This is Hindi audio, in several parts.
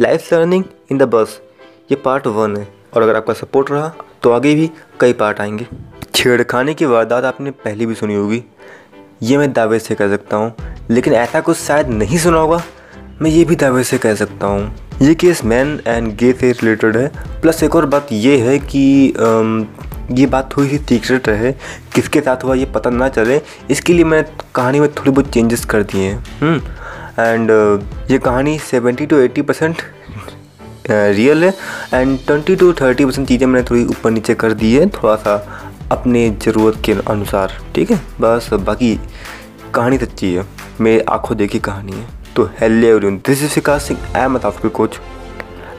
Life learning in the bus ये पार्ट वन है। और अगर आपका सपोर्ट रहा तो आगे भी कई पार्ट आएँगे। छेड़खानी की वारदात आपने पहले भी सुनी होगी। ये मैं दावे से कह सकता हूँ। लेकिन ऐसा कुछ शायद नहीं सुना होगा। मैं ये भी दावे से कह सकता हूँ। ये केस मैन एंड गे से रिलेटेड है। प्लस एक और बात ये है कि अम, ये बात थोड़ी सी सीक्रेट रहे। किसके साथ हुआ ये पता ना चले। इसके लिए मैंने कहानी में थोड़ी बहुत चेंजेस कर दिए हैं। एंड ये कहानी 70 टू 80 परसेंट रियल है। एंड 20 टू 30 परसेंट चीज़ें मैंने थोड़ी ऊपर नीचे कर दी है थोड़ा सा अपने ज़रूरत के अनुसार, ठीक है? बस बाकी कहानी सच्ची है। मेरे आँखों देखी कहानी है। तो hello everyone this is Vikas Singh I am a coach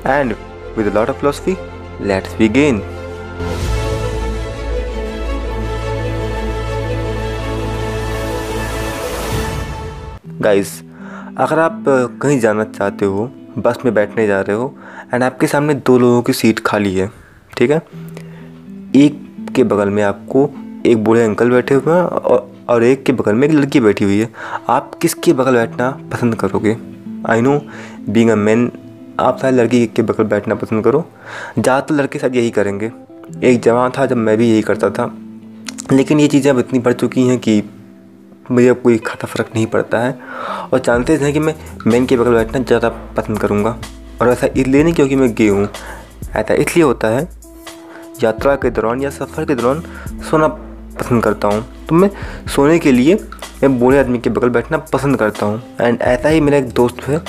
and with lot of philosophy let's begin guys अगर आप कहीं जाना चाहते हो, बस में बैठने जा रहे हो एंड आपके सामने दो लोगों की सीट खाली है, ठीक है? एक के बगल में आपको एक बूढ़े अंकल बैठे हुए हैं और एक के बगल में एक लड़की बैठी हुई है। आप किसके बगल बैठना पसंद करोगे? I know being a man आप शायद लड़की के बगल बैठना पसंद करो। ज़्यादातर लड़के शायद यही करेंगे। एक जवान था जब मैं भी यही करता था। लेकिन ये चीज़ें अब इतनी बढ़ चुकी हैं कि मुझे कोई खाता फ़र्क नहीं पड़ता है। और चांसेस हैं कि मैं मैन के बगल बैठना ज़्यादा पसंद करूँगा। और ऐसा इसलिए नहीं क्योंकि मैं गे हूँ। ऐसा इसलिए होता है, यात्रा के दौरान या सफ़र के दौरान सोना पसंद करता हूँ। तो मैं सोने के लिए मैं बूढ़े आदमी के बगल बैठना पसंद करता हूँ। एंड ऐसा ही मेरा एक दोस्त है,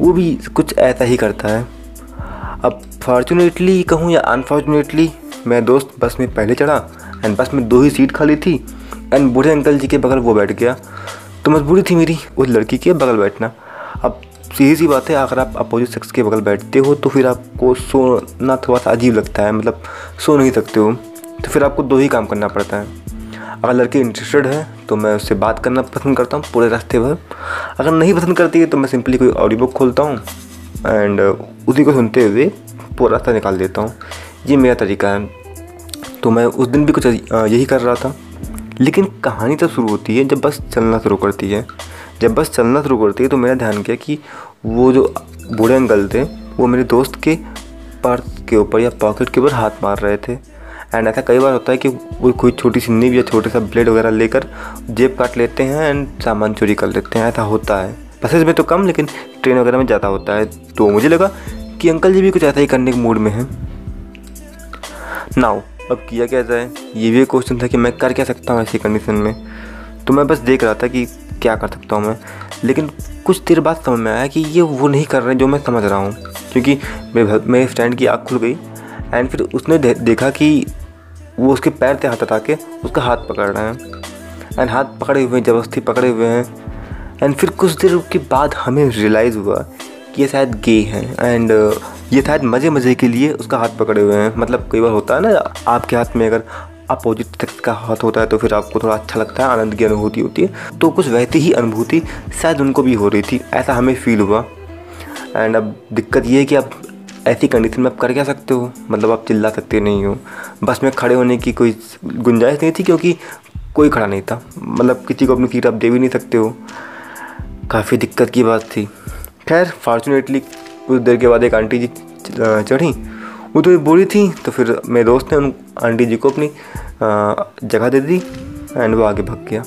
वो भी कुछ ऐसा ही करता है। अब फॉर्चुनेटली कहूँ या अनफॉर्चुनेटली मेरा दोस्त बस में पहले चढ़ा। एंड बस में दो ही सीट खाली थी। एंड बूढ़े अंकल जी के बगल वो बैठ गया। तो मजबूरी थी मेरी उस लड़की के बगल बैठना। अब सीधी सी बात है, अगर आप अपोजिट सेक्स के बगल बैठते हो तो फिर आपको सोना थोड़ा सा अजीब लगता है मतलब सो नहीं सकते हो। तो फिर आपको दो ही काम करना पड़ता है। अगर लड़की इंटरेस्टेड है तो मैं उससे बात करना पसंद करता हूँ पूरे रास्ते भर। अगर नहीं पसंद करती है तो मैं सिंपली कोई ऑडियो बुक खोलता हूँ। एंड उसी को सुनते हुए पूरा रास्ता निकाल देता हूँ। ये मेरा तरीका है। तो मैं उस दिन भी कुछ यही कर रहा था। लेकिन कहानी तब शुरू होती है जब बस चलना शुरू करती है। जब बस चलना शुरू करती है तो मेरा ध्यान गया कि वो जो बूढ़े अंकल थे, वो मेरे दोस्त के पर्स के ऊपर या पॉकेट के ऊपर हाथ मार रहे थे। एंड ऐसा कई बार होता है कि वो कोई छोटी सी नीब या छोटे सा ब्लेड वगैरह लेकर जेब काट लेते हैं एंड सामान चोरी कर लेते हैं। ऐसा होता है। बसेज में तो कम, लेकिन ट्रेन वगैरह में ज़्यादा होता है। तो मुझे लगा कि अंकल जी भी कुछ ऐसा ही करने के मूड में हैं। नाउ अब किया क्या जाए? ये भी क्वेश्चन था कि मैं कर क्या सकता हूँ ऐसी कंडीशन में। तो मैं बस देख रहा था कि क्या कर सकता हूँ मैं। लेकिन कुछ देर बाद समझ में आया कि ये वो नहीं कर रहे जो मैं समझ रहा हूँ। क्योंकि मेरे फ्रेंड की आँख खुल गई। एंड फिर उसने दे- देखा कि वो उसके पैर से हाथ हटा के उसका हाथ पकड़ रहे हैं। एंड हाथ पकड़े हुए हैं, ज़बरदस्ती पकड़े हुए हैं। एंड फिर कुछ देर के बाद हमें रियलाइज़ हुआ कि ये शायद गे हैं। एंड ये शायद मज़े मज़े के लिए उसका हाथ पकड़े हुए हैं। मतलब कई बार होता है ना, आपके हाथ में अगर अपोजिट सेक्स का हाथ होता है तो फिर आपको थोड़ा अच्छा लगता है, आनंद की अनुभूति होती है। तो कुछ वैसी ही अनुभूति शायद उनको भी हो रही थी, ऐसा हमें फील हुआ। एंड अब दिक्कत ये है कि आप ऐसी कंडीशन में आप कर क्या सकते हो? मतलब आप चिल्ला सकते नहीं हो। बस में खड़े होने की कोई गुंजाइश नहीं थी क्योंकि कोई खड़ा नहीं था। मतलब किसी को अपनी सीट आप दे भी नहीं सकते हो। काफ़ी दिक्कत की बात थी। खैर फॉर्चुनेटली कुछ देर के बाद एक आंटी जी चढ़ी। वो तो बुरी थी तो फिर मेरे दोस्त ने उन आंटी जी को अपनी जगह दे दी एंड वो आगे भाग गया।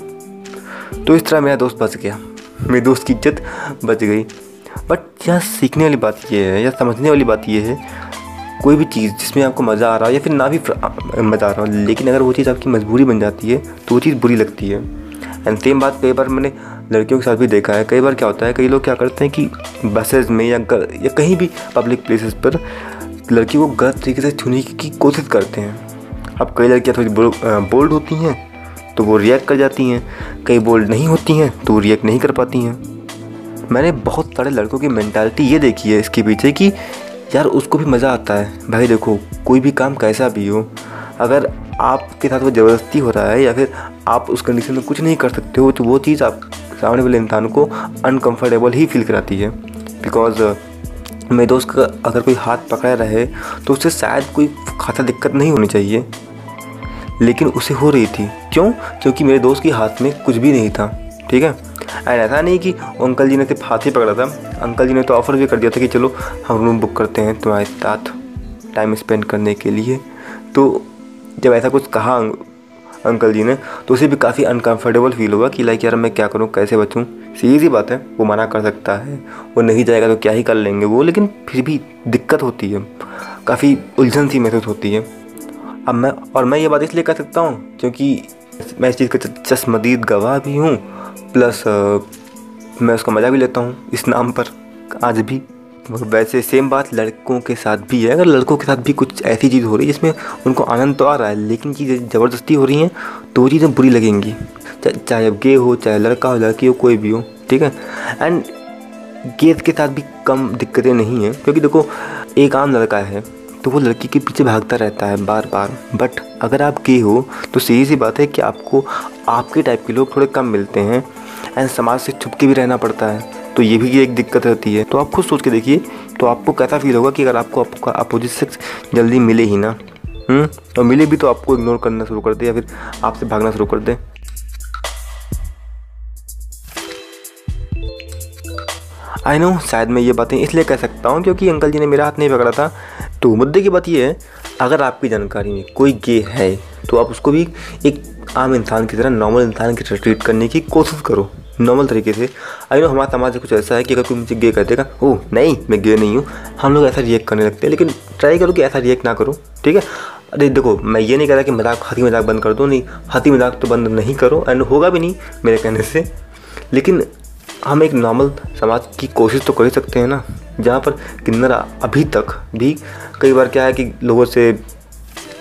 तो इस तरह मेरा दोस्त बच गया। मेरे दोस्त की इज़्ज़त बच गई। बट यहाँ सीखने वाली बात यह है, या समझने वाली बात यह है, कोई भी चीज़ जिसमें आपको मज़ा आ रहा हो, या फिर ना भी मज़ा आ रहा हो, लेकिन अगर वो चीज़ आपकी मजबूरी बन जाती है तो वो चीज़ बुरी लगती है। एंड सेम बात कई बार मैंने लड़कियों के साथ भी देखा है। कई बार क्या होता है, कई लोग क्या करते हैं कि बसेज में या ग- या कहीं भी पब्लिक प्लेसेस पर लड़की को गलत तरीके से छूने की कोशिश करते हैं। अब कई लड़कियाँ थोड़ी बोल्ड होती हैं तो वो रिएक्ट कर जाती हैं। कई बोल्ड नहीं होती हैं तो वो रिएक्ट नहीं कर पाती हैं। मैंने बहुत सारे लड़कों की मैंटालिटी ये देखी है इसके पीछे कि, यार, उसको भी मज़ा आता है। भाई देखो, कोई भी काम कैसा भी हो, अगर आपके साथ वो ज़बरदस्ती हो रहा है या फिर आप उस कंडीशन में कुछ नहीं कर सकते हो तो वो चीज़ आप सामने वाले इंसान को अनकंफर्टेबल ही फील कराती है। बिकॉज़ मेरे दोस्त का अगर कोई हाथ पकड़ा रहे तो उससे शायद कोई खासा दिक्कत नहीं होनी चाहिए। लेकिन उसे हो रही थी। क्यों? क्योंकि मेरे दोस्त के हाथ में कुछ भी नहीं था। ठीक है? एंड ऐसा नहीं कि अंकल जी ने सिर्फ़ हाथ ही पकड़ा था। अंकल जी ने तो ऑफ़र भी कर दिया था कि चलो, हम रूम बुक करते हैं तुम्हारे साथ टाइम स्पेंड करने के लिए। तो जब ऐसा कुछ कहा अंकल जी ने तो उसे भी काफ़ी अनकंफर्टेबल फील हुआ कि लाइक यार, मैं क्या करूँ, कैसे बचूँ? सीधी सी बात है, वो मना कर सकता है। वो नहीं जाएगा तो क्या ही कर लेंगे वो, लेकिन फिर भी दिक्कत होती है। काफ़ी उलझन सी महसूस होती है। अब मैं, और मैं ये बात इसलिए कर सकता हूँ, क्योंकि मैं इस चीज़ का चश्मदीद गवाह भी हूँ। प्लस मैं उसका मज़ा भी लेता हूँ, इस नाम पर, आज भी। वैसे सेम बात लड़कों के साथ भी है, अगर लड़कों के साथ भी कुछ ऐसी चीज़ हो रही है जिसमें उनको आनंद तो आ रहा है, लेकिन चीज़ें ज़बरदस्ती हो रही हैं तो वो चीज़ें बुरी लगेंगी। चाहे अब गे हो, चाहे लड़का हो, लड़की हो, कोई भी हो, ठीक है? एंड गेज के साथ भी कम दिक्कतें नहीं हैं, क्योंकि देखो, एक आम लड़का है तो वो लड़की के पीछे भागता रहता है बार बार बट अगर आप गे हो तो सही सी बात है कि आपको, आपके टाइप के लोग थोड़े कम मिलते हैं एंड समाज से छुप के भी रहना पड़ता है। तो ये भी एक दिक्कत रहती है। तो आप खुद सोच के देखिए तो आपको कैसा फील होगा कि अगर आपको आपका अपोजिट सेक्स जल्दी मिले ही ना। हम्म? और मिले भी तो आपको इग्नोर करना शुरू कर दे या फिर आपसे भागना शुरू कर दे। आई नो शायद मैं ये बातें इसलिए कह सकता हूँ क्योंकि अंकल जी ने मेरा हाथ नहीं पकड़ा था। तो मुद्दे की बात ये है, अगर आपकी जानकारी में कोई गे है तो आप उसको भी एक आम इंसान की तरह नॉर्मल इंसान की तरह ट्रीट करने की कोशिश करो। नॉर्मल तरीके से। आई नो हमारा समाज में कुछ ऐसा है कि अगर कोई मुझे गे कर देगा, ओह, नहीं, मैं गे नहीं हूँ। हम लोग ऐसा रिएक्ट करने लगते हैं, लेकिन ट्राई करो कि ऐसा रिएक्ट ना करो, ठीक है? अरे देखो, मैं ये नहीं कह रहा कि मज़ाक, हँसी मज़ाक बंद कर दो, नहीं, हँसी मज़ाक तो बंद नहीं करो एंड होगा भी नहीं मेरे कहने से। लेकिन हम एक नॉर्मल समाज की कोशिश तो कर ही सकते हैं ना, जहाँ पर किन्नर अभी तक भी कई बार क्या है कि लोगों से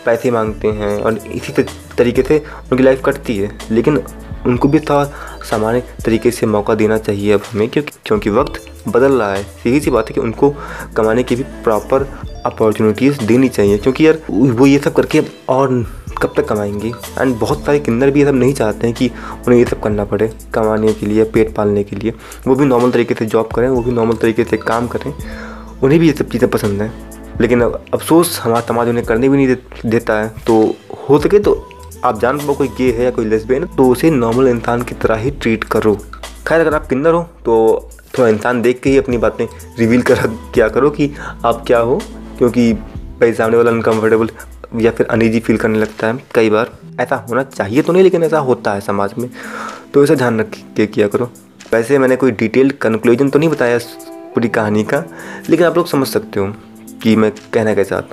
पैसे मांगते हैं और इसी तरीके से उनकी लाइफ कटती है। लेकिन उनको भी थोड़ा सामान्य तरीके से मौका देना चाहिए अब हमें क्योंकि क्योंकि वक्त बदल रहा है। यही सी बात है कि उनको कमाने की भी प्रॉपर अपॉर्चुनिटीज़ देनी चाहिए क्योंकि यार वो ये सब करके और कब तक कमाएँगे? एंड बहुत सारे किन्नर भी ये सब नहीं चाहते हैं कि उन्हें ये सब करना पड़े कमाने के लिए पेट पालने के लिए। वो भी नॉर्मल तरीके से जॉब करें वो भी नॉर्मल तरीके से काम करें उन्हें भी ये सब चीज़ें पसंद हैं। लेकिन अफसोस हमारा समाज उन्हें करने भी नहीं दे, देता है तो हो सके तो आप जान पाओ कोई गे है या कोई लेसबियन तो उसे नॉर्मल इंसान की तरह ही ट्रीट करो। खैर, अगर आप किन्नर हो तो थोड़ा इंसान देख के ही अपनी बातें रिवील कर, क्या करो कि आप क्या हो, क्योंकि भाई सामने वाला अनकम्फर्टेबल या फिर अनईजी फील करने लगता है कई बार। ऐसा होना चाहिए तो नहीं, लेकिन ऐसा होता है समाज में। तो इसे ध्यान रख के किया करो। वैसे मैंने कोई डिटेल्ड कंक्लूजन तो नहीं बताया पूरी कहानी का, लेकिन आप लोग समझ सकते हो कि मैं कहना क्या चाहता हूँ।